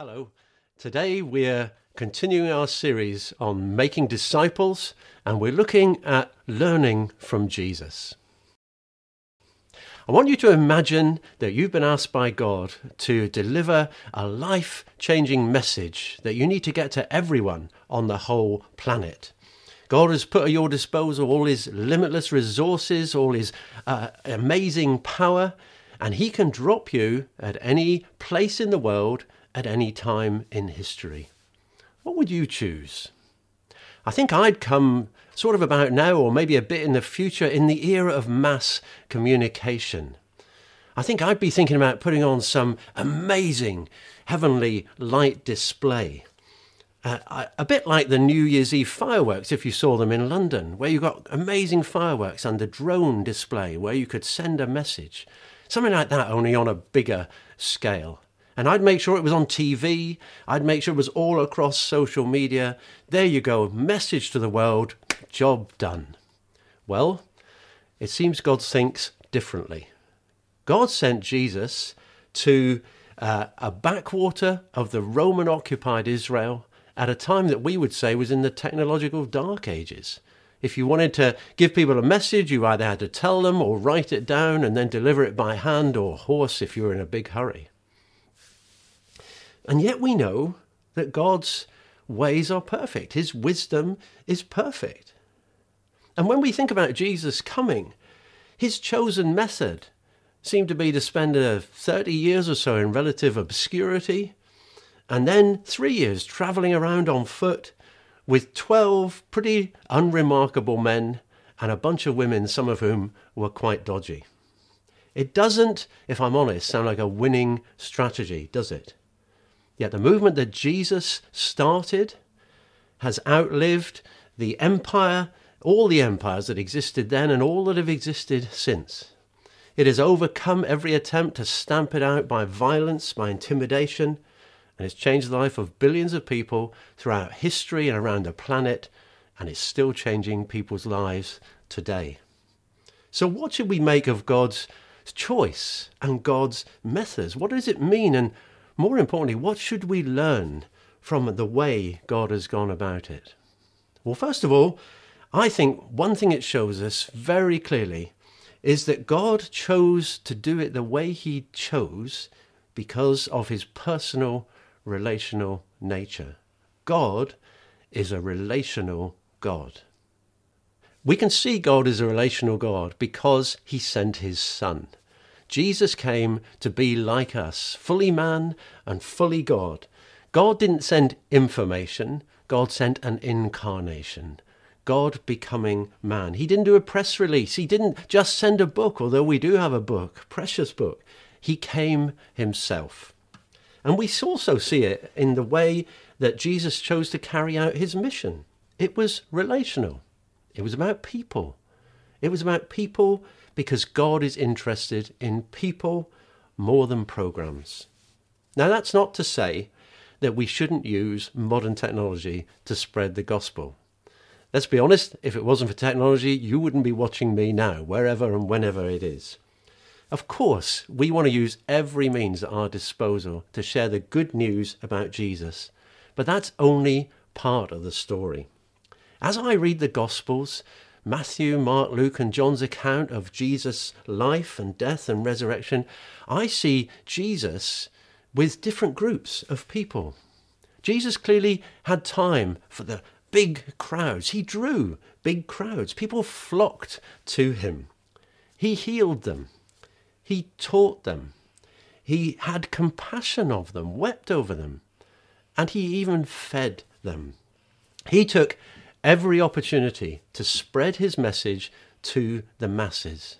Hello. Today we're continuing our series on making disciples and we're looking at learning from Jesus. I want you to imagine that you've been asked by God to deliver a life changing message that you need to get to everyone on the whole planet. God has put at your disposal all his limitless resources, all his uh, amazing power, and he can drop you at any place in the world at any time in history. What would you choose? I think I'd come sort of about now, or maybe a bit in the future, in the era of mass communication. I think I'd be thinking about putting on some amazing heavenly light display. Uh, a bit like the New Year's Eve fireworks, if you saw them in London, where you got amazing fireworks and the drone display where you could send a message. Something like that, only on a bigger scale. And I'd make sure it was on TV. I'd make sure it was all across social media. There you go, message to the world, job done. Well, it seems God thinks differently. God sent Jesus to uh, a backwater of the Roman occupied Israel at a time that we would say was in the technological dark ages. If you wanted to give people a message, you either had to tell them or write it down and then deliver it by hand or horse if you were in a big hurry. And yet we know that God's ways are perfect, His wisdom is perfect. And when we think about Jesus coming, His chosen method seemed to be to spend uh, 30 years or so in relative obscurity, and then three years traveling around on foot with 12 pretty unremarkable men and a bunch of women, some of whom were quite dodgy. It doesn't, if I'm honest, sound like a winning strategy, does it? Yet the movement that Jesus started has outlived the empire, all the empires that existed then and all that have existed since. It has overcome every attempt to stamp it out by violence, by intimidation, and it's changed the life of billions of people throughout history and around the planet, and it's still changing people's lives today. So, what should we make of God's choice and God's methods? What does it mean, and more importantly, what should we learn from the way God has gone about it? Well, first of all, I think one thing it shows us very clearly is that God chose to do it the way He chose because of His personal, relational nature. God is a relational God. We can see God is a relational God because He sent His Son. Jesus came to be like us, fully man and fully God. God didn't send information, God sent an incarnation. God becoming man. He didn't do a press release. He didn't just send a book, although we do have a book, precious book. He came himself. And we also see it in the way that Jesus chose to carry out his mission. It was relational. It was about people. It was about people because God is interested in people more than programs. Now, that's not to say that we shouldn't use modern technology to spread the gospel. Let's be honest, if it wasn't for technology, you wouldn't be watching me now, wherever and whenever it is. Of course, we want to use every means at our disposal to share the good news about Jesus, but that's only part of the story. As I read the Gospels, Matthew, Mark, Luke, and John's account of Jesus' life and death and resurrection, I see Jesus with different groups of people. Jesus clearly had time for the big crowds. He drew big crowds. People flocked to him. He healed them. He taught them. He had compassion of them, wept over them, and he even fed them. He took every opportunity to spread his message to the masses.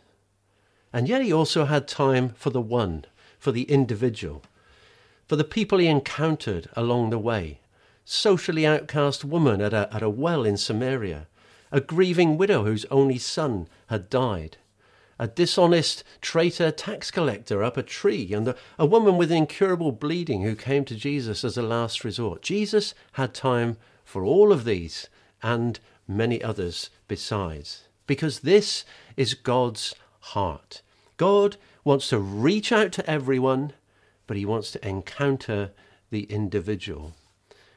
And yet he also had time for the one, for the individual, for the people he encountered along the way. Socially outcast woman at a, at a well in Samaria, a grieving widow whose only son had died, a dishonest traitor tax collector up a tree, and a, a woman with incurable bleeding who came to Jesus as a last resort. Jesus had time for all of these and many others besides. Because this is God's heart. God wants to reach out to everyone, but he wants to encounter the individual.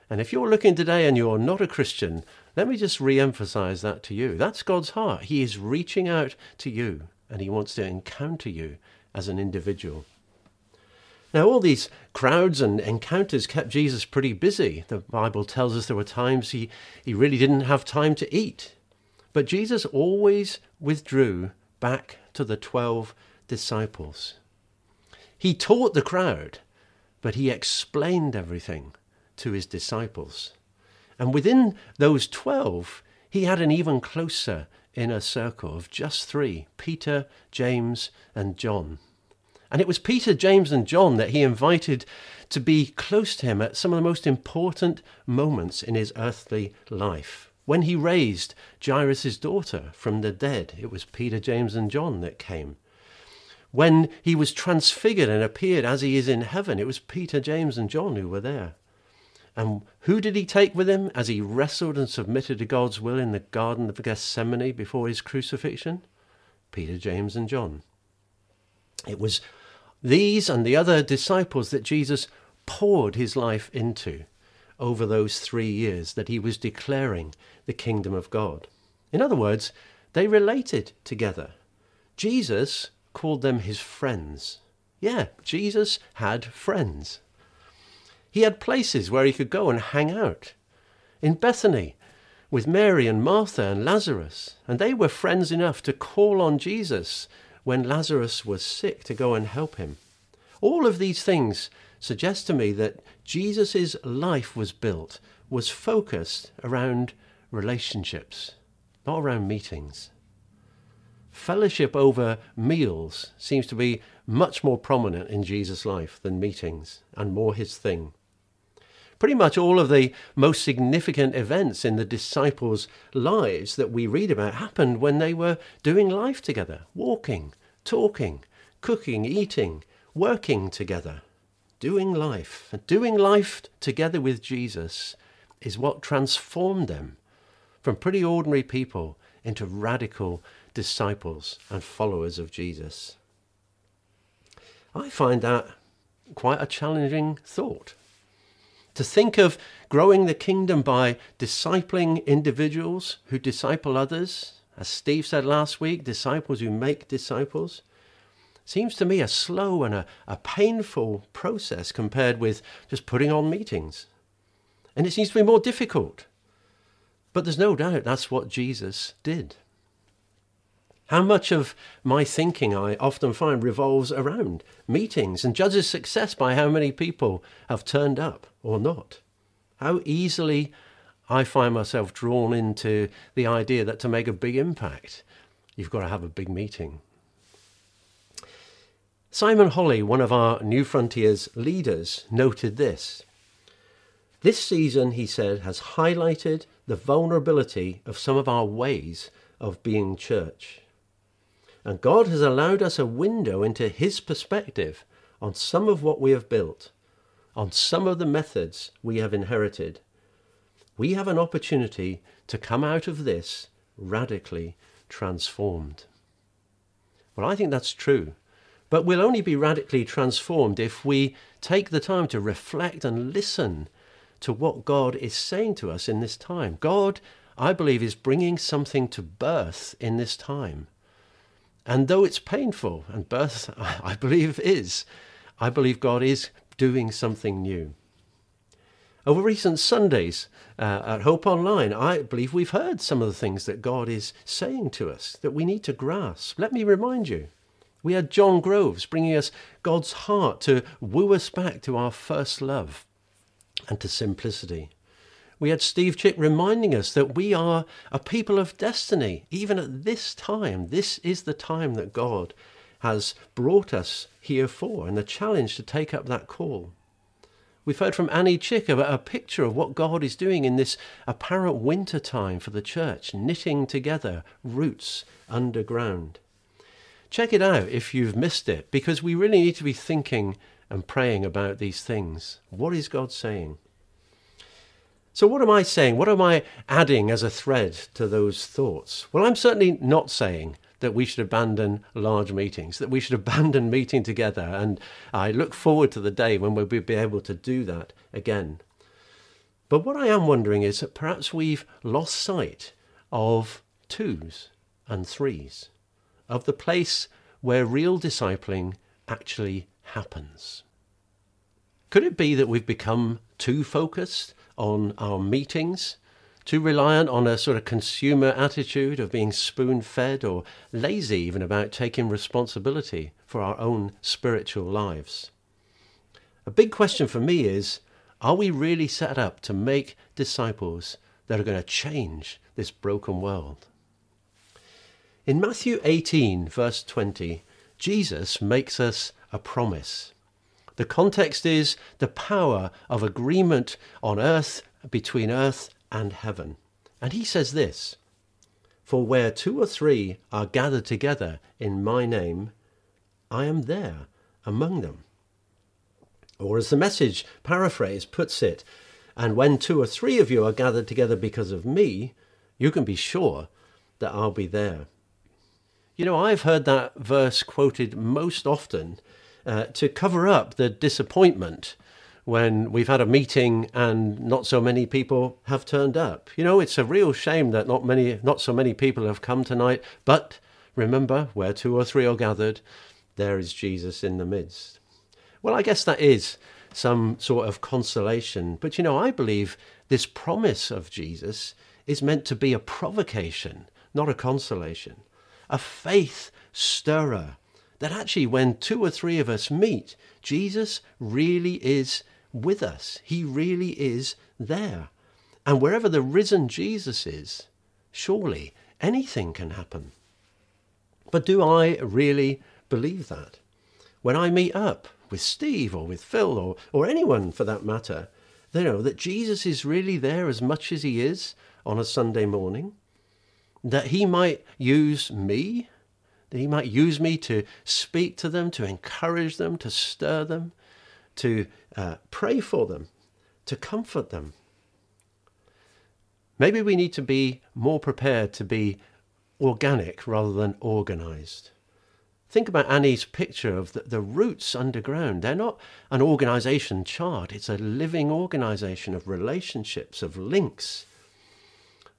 And if you're looking today and you're not a Christian, let me just re emphasize that to you. That's God's heart. He is reaching out to you and He wants to encounter you as an individual. Now, all these crowds and encounters kept Jesus pretty busy. The Bible tells us there were times he, he really didn't have time to eat. But Jesus always withdrew back to the 12 disciples. He taught the crowd, but he explained everything to his disciples. And within those 12, he had an even closer inner circle of just three Peter, James, and John. And it was Peter, James, and John that he invited to be close to him at some of the most important moments in his earthly life. When he raised Jairus' daughter from the dead, it was Peter, James, and John that came. When he was transfigured and appeared as he is in heaven, it was Peter, James, and John who were there. And who did he take with him as he wrestled and submitted to God's will in the Garden of Gethsemane before his crucifixion? Peter, James, and John. It was these and the other disciples that Jesus poured his life into over those three years that he was declaring the kingdom of God. In other words, they related together. Jesus called them his friends. Yeah, Jesus had friends. He had places where he could go and hang out. In Bethany, with Mary and Martha and Lazarus, and they were friends enough to call on Jesus when Lazarus was sick to go and help him. All of these things suggest to me that Jesus' life was built, was focused around relationships, not around meetings. Fellowship over meals seems to be much more prominent in Jesus' life than meetings, and more his thing. Pretty much all of the most significant events in the disciples' lives that we read about happened when they were doing life together, walking, talking, cooking, eating, working together, doing life. And doing life together with Jesus is what transformed them from pretty ordinary people into radical disciples and followers of Jesus. I find that quite a challenging thought. To think of growing the kingdom by discipling individuals who disciple others, as Steve said last week, disciples who make disciples, seems to me a slow and a, a painful process compared with just putting on meetings. And it seems to be more difficult. But there's no doubt that's what Jesus did. How much of my thinking I often find revolves around meetings and judges success by how many people have turned up or not. How easily I find myself drawn into the idea that to make a big impact, you've got to have a big meeting. Simon Holley, one of our Newfrontiers leaders, noted this. This season, he said, has highlighted the vulnerability of some of our ways of being church. And God has allowed us a window into His perspective on some of what we have built, on some of the methods we have inherited. We have an opportunity to come out of this radically transformed. Well, I think that's true. But we'll only be radically transformed if we take the time to reflect and listen to what God is saying to us in this time. God, I believe, is bringing something to birth in this time. And though it's painful, and birth, I believe, is, I believe God is doing something new. Over recent Sundays uh, at Hope Online, I believe we've heard some of the things that God is saying to us that we need to grasp. Let me remind you. We had John Groves bringing us God's heart to woo us back to our first love and to simplicity. We had Steve Chick reminding us that we are a people of destiny. Even at this time, this is the time that God has brought us here for, and the challenge to take up that call. We've heard from Annie Chick about a picture of what God is doing in this apparent winter time for the church, knitting together roots underground. Check it out if you've missed it, because we really need to be thinking and praying about these things. What is God saying? So, what am I saying? What am I adding as a thread to those thoughts? Well, I'm certainly not saying that we should abandon large meetings, that we should abandon meeting together. And I look forward to the day when we'll be able to do that again. But what I am wondering is that perhaps we've lost sight of twos and threes, of the place where real discipling actually happens. Could it be that we've become too focused on our meetings, too reliant on a sort of consumer attitude of being spoon fed, or lazy even about taking responsibility for our own spiritual lives? A big question for me is are we really set up to make disciples that are going to change this broken world? In Matthew 18, verse 20, Jesus makes us a promise. The context is the power of agreement on earth between earth and heaven. And he says this For where two or three are gathered together in my name, I am there among them. Or as the message paraphrase puts it, and when two or three of you are gathered together because of me, you can be sure that I'll be there. You know, I've heard that verse quoted most often uh, to cover up the disappointment when we've had a meeting and not so many people have turned up. You know, it's a real shame that not many, not so many people have come tonight. But remember, where two or three are gathered, there is Jesus in the midst. Well, I guess that is some sort of consolation. But you know, I believe this promise of Jesus is meant to be a provocation, not a consolation a faith stirrer. That actually, when two or three of us meet, Jesus really is with us. He really is there. And wherever the risen Jesus is, surely anything can happen. But do I really believe that? When I meet up with Steve or with Phil or, or anyone for that matter, they know that Jesus is really there as much as he is on a Sunday morning that he might use me, that he might use me to speak to them, to encourage them, to stir them, to uh, pray for them, to comfort them. Maybe we need to be more prepared to be organic rather than organized. Think about Annie's picture of the, the, roots underground. They're not an organization chart, it's a living organization of relationships, of links.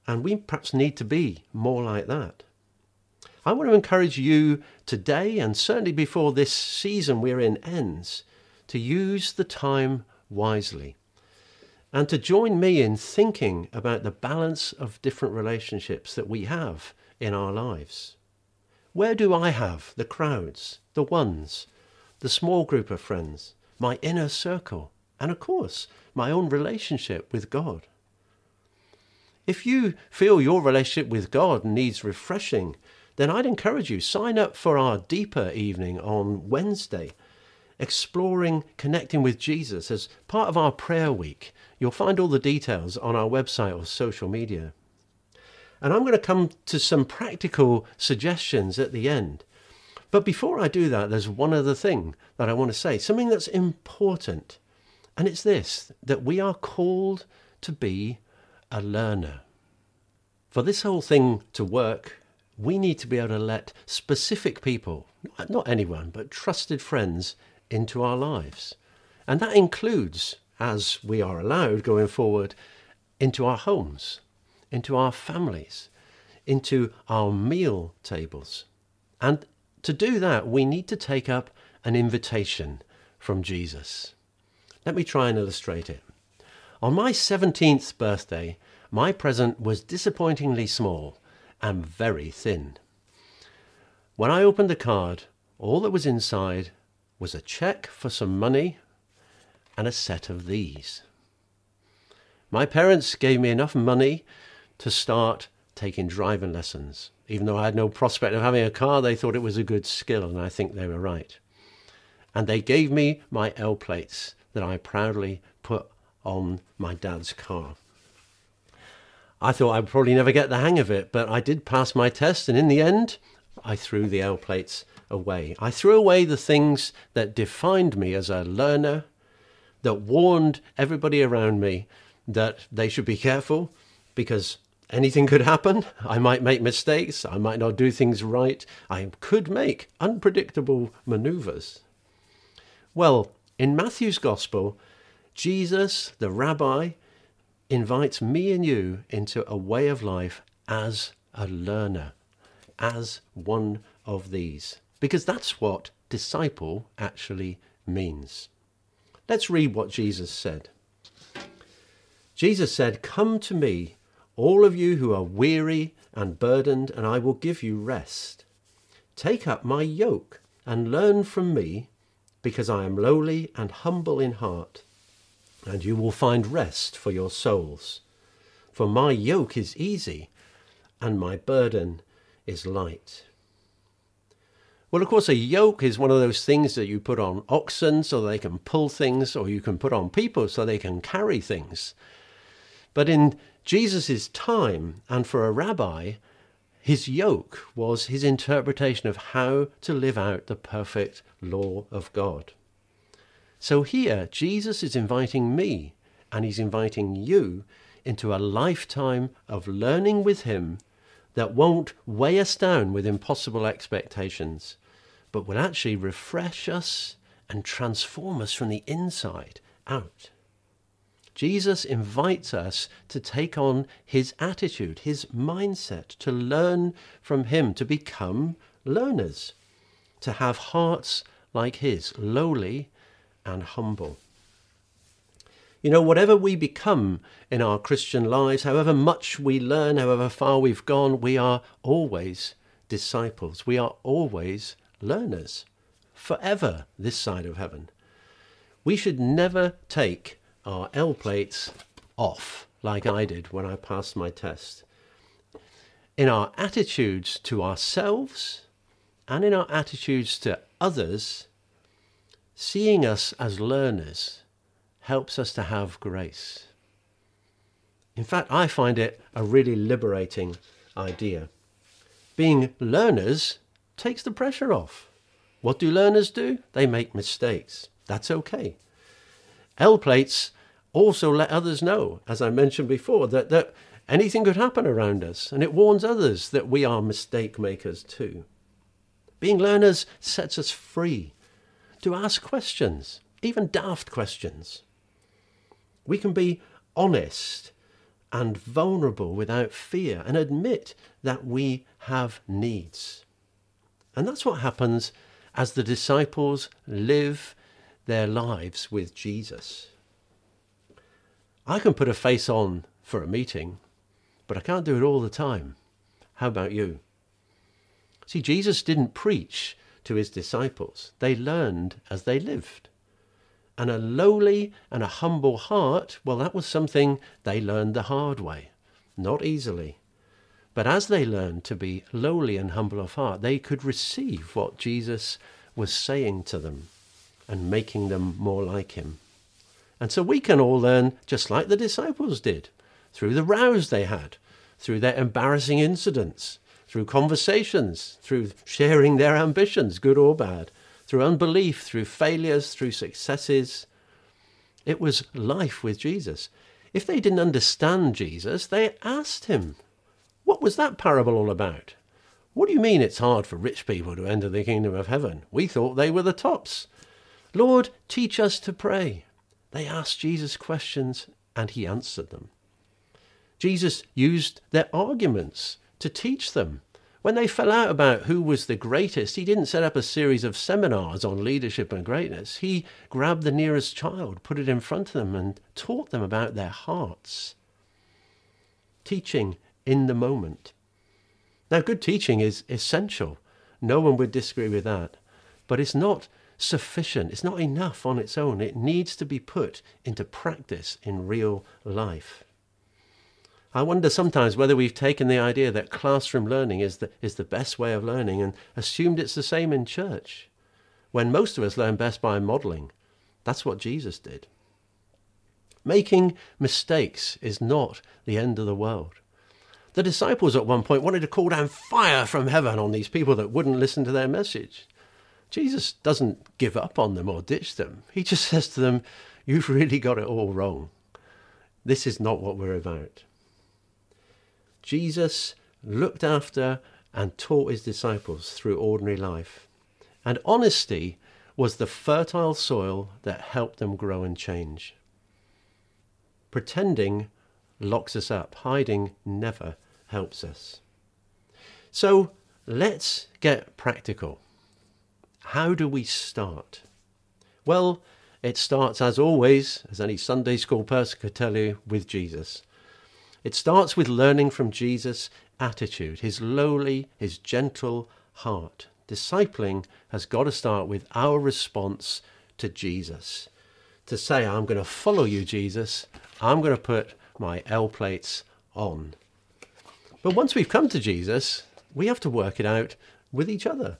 And we perhaps need to be more like that. I want to encourage you today, and certainly before this season we're in ends, to use the time wisely and to join me in thinking about the balance of different relationships that we have in our lives. Where do I have the crowds, the ones, the small group of friends, my inner circle, and of course, my own relationship with God? If you feel your relationship with God needs refreshing, then I'd encourage you sign up for our deeper evening on Wednesday, exploring connecting with Jesus as part of our prayer week. You'll find all the details on our website or social media. And I'm going to come to some practical suggestions at the end. But before I do that, there's one other thing that I want to say, something that's important. And it's this that we are called to be a learner. For this whole thing to work, we need to be able to let specific people, not anyone, but trusted friends, into our lives. And that includes, as we are allowed going forward, into our homes, into our families, into our meal tables. And to do that, we need to take up an invitation from Jesus. Let me try and illustrate it. On my 17th birthday, my present was disappointingly small and very thin. When I opened the card, all that was inside was a cheque for some money and a set of these. My parents gave me enough money to start taking driving lessons. Even though I had no prospect of having a car, they thought it was a good skill, and I think they were right. And they gave me my L plates that I proudly put on my dad's car. I thought I'd probably never get the hang of it, but I did pass my test, and in the end, I threw the L plates away. I threw away the things that defined me as a learner, that warned everybody around me that they should be careful because Anything could happen. I might make mistakes. I might not do things right. I could make unpredictable maneuvers. Well, in Matthew's Gospel, Jesus, the rabbi, invites me and you into a way of life as a learner, as one of these, because that's what disciple actually means. Let's read what Jesus said. Jesus said, Come to me, all of you who are weary and burdened, and I will give you rest. Take up my yoke and learn from me, because I am lowly and humble in heart, and you will find rest for your souls. For my yoke is easy, and my burden is light. Well, of course, a yoke is one of those things that you put on oxen so they can pull things, or you can put on people so they can carry things. But in Jesus' time, and for a rabbi, his yoke was his interpretation of how to live out the perfect law of God. So here, Jesus is inviting me and he's inviting you into a lifetime of learning with him that won't weigh us down with impossible expectations, but will actually refresh us and transform us from the inside out. Jesus invites us to take on his attitude, his mindset, to learn from him, to become learners, to have hearts like his, lowly and humble. You know, whatever we become in our Christian lives, however much we learn, however far we've gone, we are always disciples. We are always learners, forever this side of heaven. We should never take our L plates off like I did when I passed my test. In our attitudes to ourselves and in our attitudes to others, seeing us as learners helps us to have grace. In fact, I find it a really liberating idea. Being learners takes the pressure off. What do learners do? They make mistakes. That's okay. L plates also let others know, as I mentioned before, that, that anything could happen around us, and it warns others that we are mistake makers too. Being learners sets us free to ask questions, even daft questions. We can be honest and vulnerable without fear and admit that we have needs. And that's what happens as the disciples live their lives with Jesus. I can put a face on for a meeting, but I can't do it all the time. How about you? See, Jesus didn't preach to his disciples, they learned as they lived and a lowly and a humble heart, well, that was something they learned the hard way, not easily. But as they learned to be lowly and humble of heart, they could receive what Jesus was saying to them and making them more like him. And so we can all learn just like the disciples did, through the rows they had, through their embarrassing incidents, through conversations, through sharing their ambitions, good or bad, through unbelief, through failures, through successes. It was life with Jesus. If they didn't understand Jesus, they asked him, What was that parable all about? What do you mean it's hard for rich people to enter the kingdom of heaven? We thought they were the tops. Lord, teach us to pray. They asked Jesus questions and he answered them. Jesus used their arguments to teach them when they fell out about who was the greatest, he didn't set up a series of seminars on leadership and greatness. He grabbed the nearest child, put it in front of them, and taught them about their hearts. Teaching in the moment. Now, good teaching is essential. No one would disagree with that. But it's not sufficient. It's not enough on its own. It needs to be put into practice in real life. I wonder sometimes whether we've taken the idea that classroom learning is the, is the best way of learning and assumed it's the same in church, when most of us learn best by modeling. That's what Jesus did. Making mistakes is not the end of the world. The disciples at one point wanted to call down fire from heaven on these people that wouldn't listen to their message. Jesus doesn't give up on them or ditch them. He just says to them, You've really got it all wrong. This is not what we're about. Jesus looked after and taught his disciples through ordinary life. And honesty was the fertile soil that helped them grow and change. Pretending locks us up, hiding never helps us. So let's get practical. How do we start? Well, it starts, as always, as any Sunday school person could tell you, with Jesus. It starts with learning from Jesus' attitude, his lowly, his gentle heart. Discipling has got to start with our response to Jesus. To say, I'm going to follow you, Jesus, I'm going to put my L plates on. But once we've come to Jesus, we have to work it out with each other.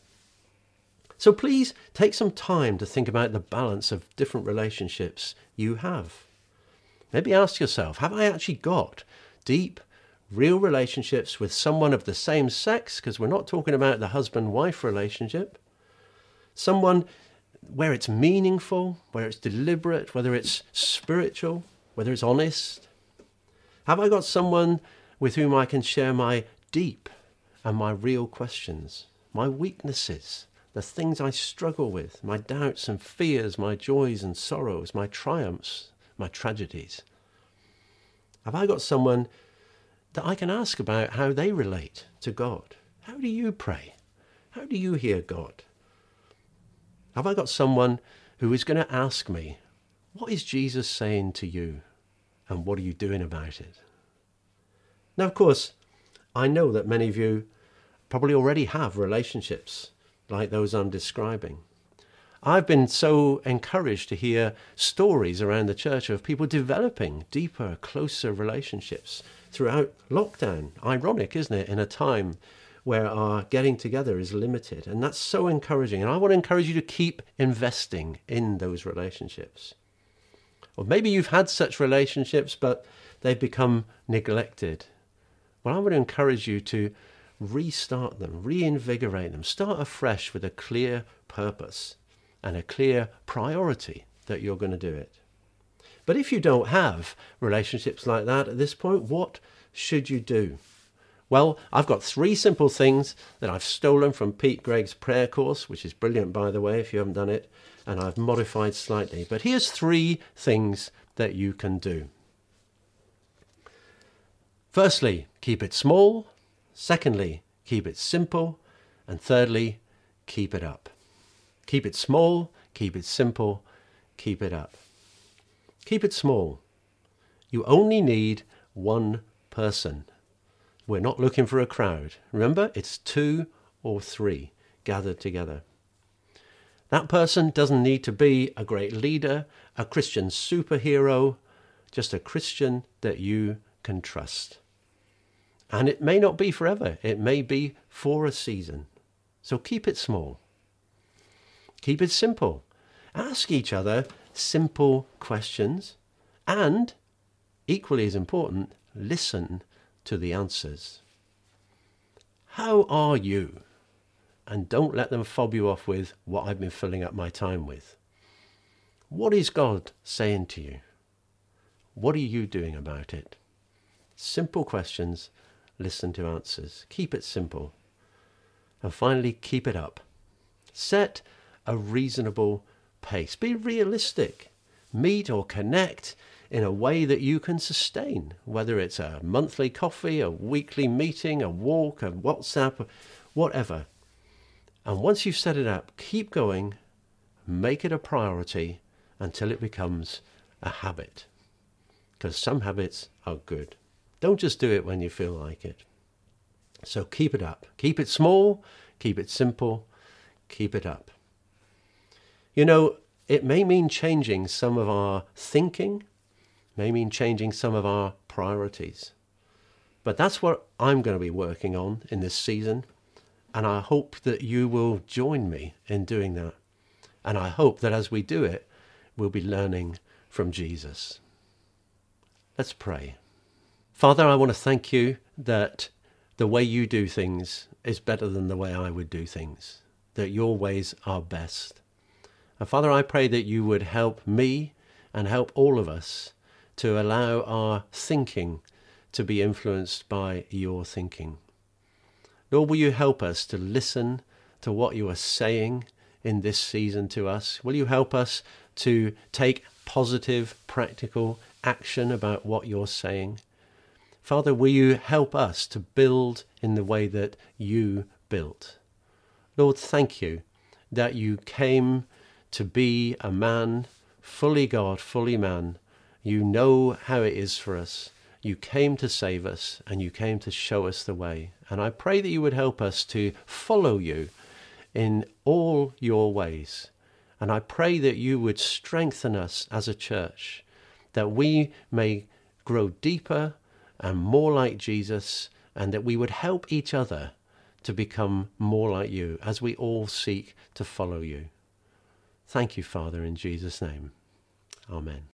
So please take some time to think about the balance of different relationships you have. Maybe ask yourself Have I actually got deep, real relationships with someone of the same sex? Because we're not talking about the husband wife relationship. Someone where it's meaningful, where it's deliberate, whether it's spiritual, whether it's honest. Have I got someone with whom I can share my deep and my real questions, my weaknesses? the things I struggle with, my doubts and fears, my joys and sorrows, my triumphs, my tragedies? Have I got someone that I can ask about how they relate to God? How do you pray? How do you hear God? Have I got someone who is going to ask me, What is Jesus saying to you? And what are you doing about it? Now, of course, I know that many of you probably already have relationships like those I'm describing. I've been so encouraged to hear stories around the church of people developing deeper, closer relationships throughout lockdown. Ironic, isn't it, in a time where our getting together is limited. And that's so encouraging. And I want to encourage you to keep investing in those relationships. Or maybe you've had such relationships, but they've become neglected. Well, I to encourage you to restart them, reinvigorate them, start afresh with a clear purpose and a clear priority that you're going to do it. But if you don't have relationships like that at this point, what should you do? Well, I've got three simple things that I've stolen from Pete Greig's prayer course, which is brilliant, by the way, if you haven't done it, and I've modified slightly. But here's three things that you can do. Firstly, keep it small. Secondly, keep it simple. And thirdly, keep it up. Keep it small, keep it simple, keep it up. Keep it small. You only need one person. We're not looking for a crowd. Remember, it's two or three gathered together. That person doesn't need to be a great leader, a Christian superhero, just a Christian that you can trust. And it may not be forever, it may be for a season. So keep it small. Keep it simple. Ask each other simple questions and, equally as important, listen to the answers. How are you? And don't let them fob you off with what I've been filling up my time with. What is God saying to you? What are you doing about it? Simple questions listen to answers. Keep it simple. And finally, keep it up. Set a reasonable pace. Be realistic. Meet or connect in a way that you can sustain, whether it's a monthly coffee, a weekly meeting, a walk, a WhatsApp, whatever. And once you've set it up, keep going, make it a priority until it becomes a habit. Because some habits are good. Don't just do it when you feel like it. So keep it up. Keep it small, keep it simple, keep it up. You know, it may mean changing some of our thinking, may mean changing some of our priorities. But that's what I'm going to be working on in this season. And I hope that you will join me in doing that. And I hope that as we do it, we'll be learning from Jesus. Let's pray. Father, I want to thank you that the way you do things is better than the way I would do things, that your ways are best. And Father, I pray that you would help me and help all of us to allow our thinking to be influenced by your thinking. Lord, will you help us to listen to what you are saying in this season to us? Will you help us to take positive, practical action about what you're saying? Father, will you help us to build in the way that you built? Lord, thank you that you came to be a man, fully God, fully man. You know how it is for us. You came to save us and you came to show us the way. And I pray that you would help us to follow you in all your ways. And I pray that you would strengthen us as a church, that we may grow deeper and more like Jesus, and that we would help each other to become more like you as we all seek to follow you. Thank you, Father, in Jesus' name. Amen.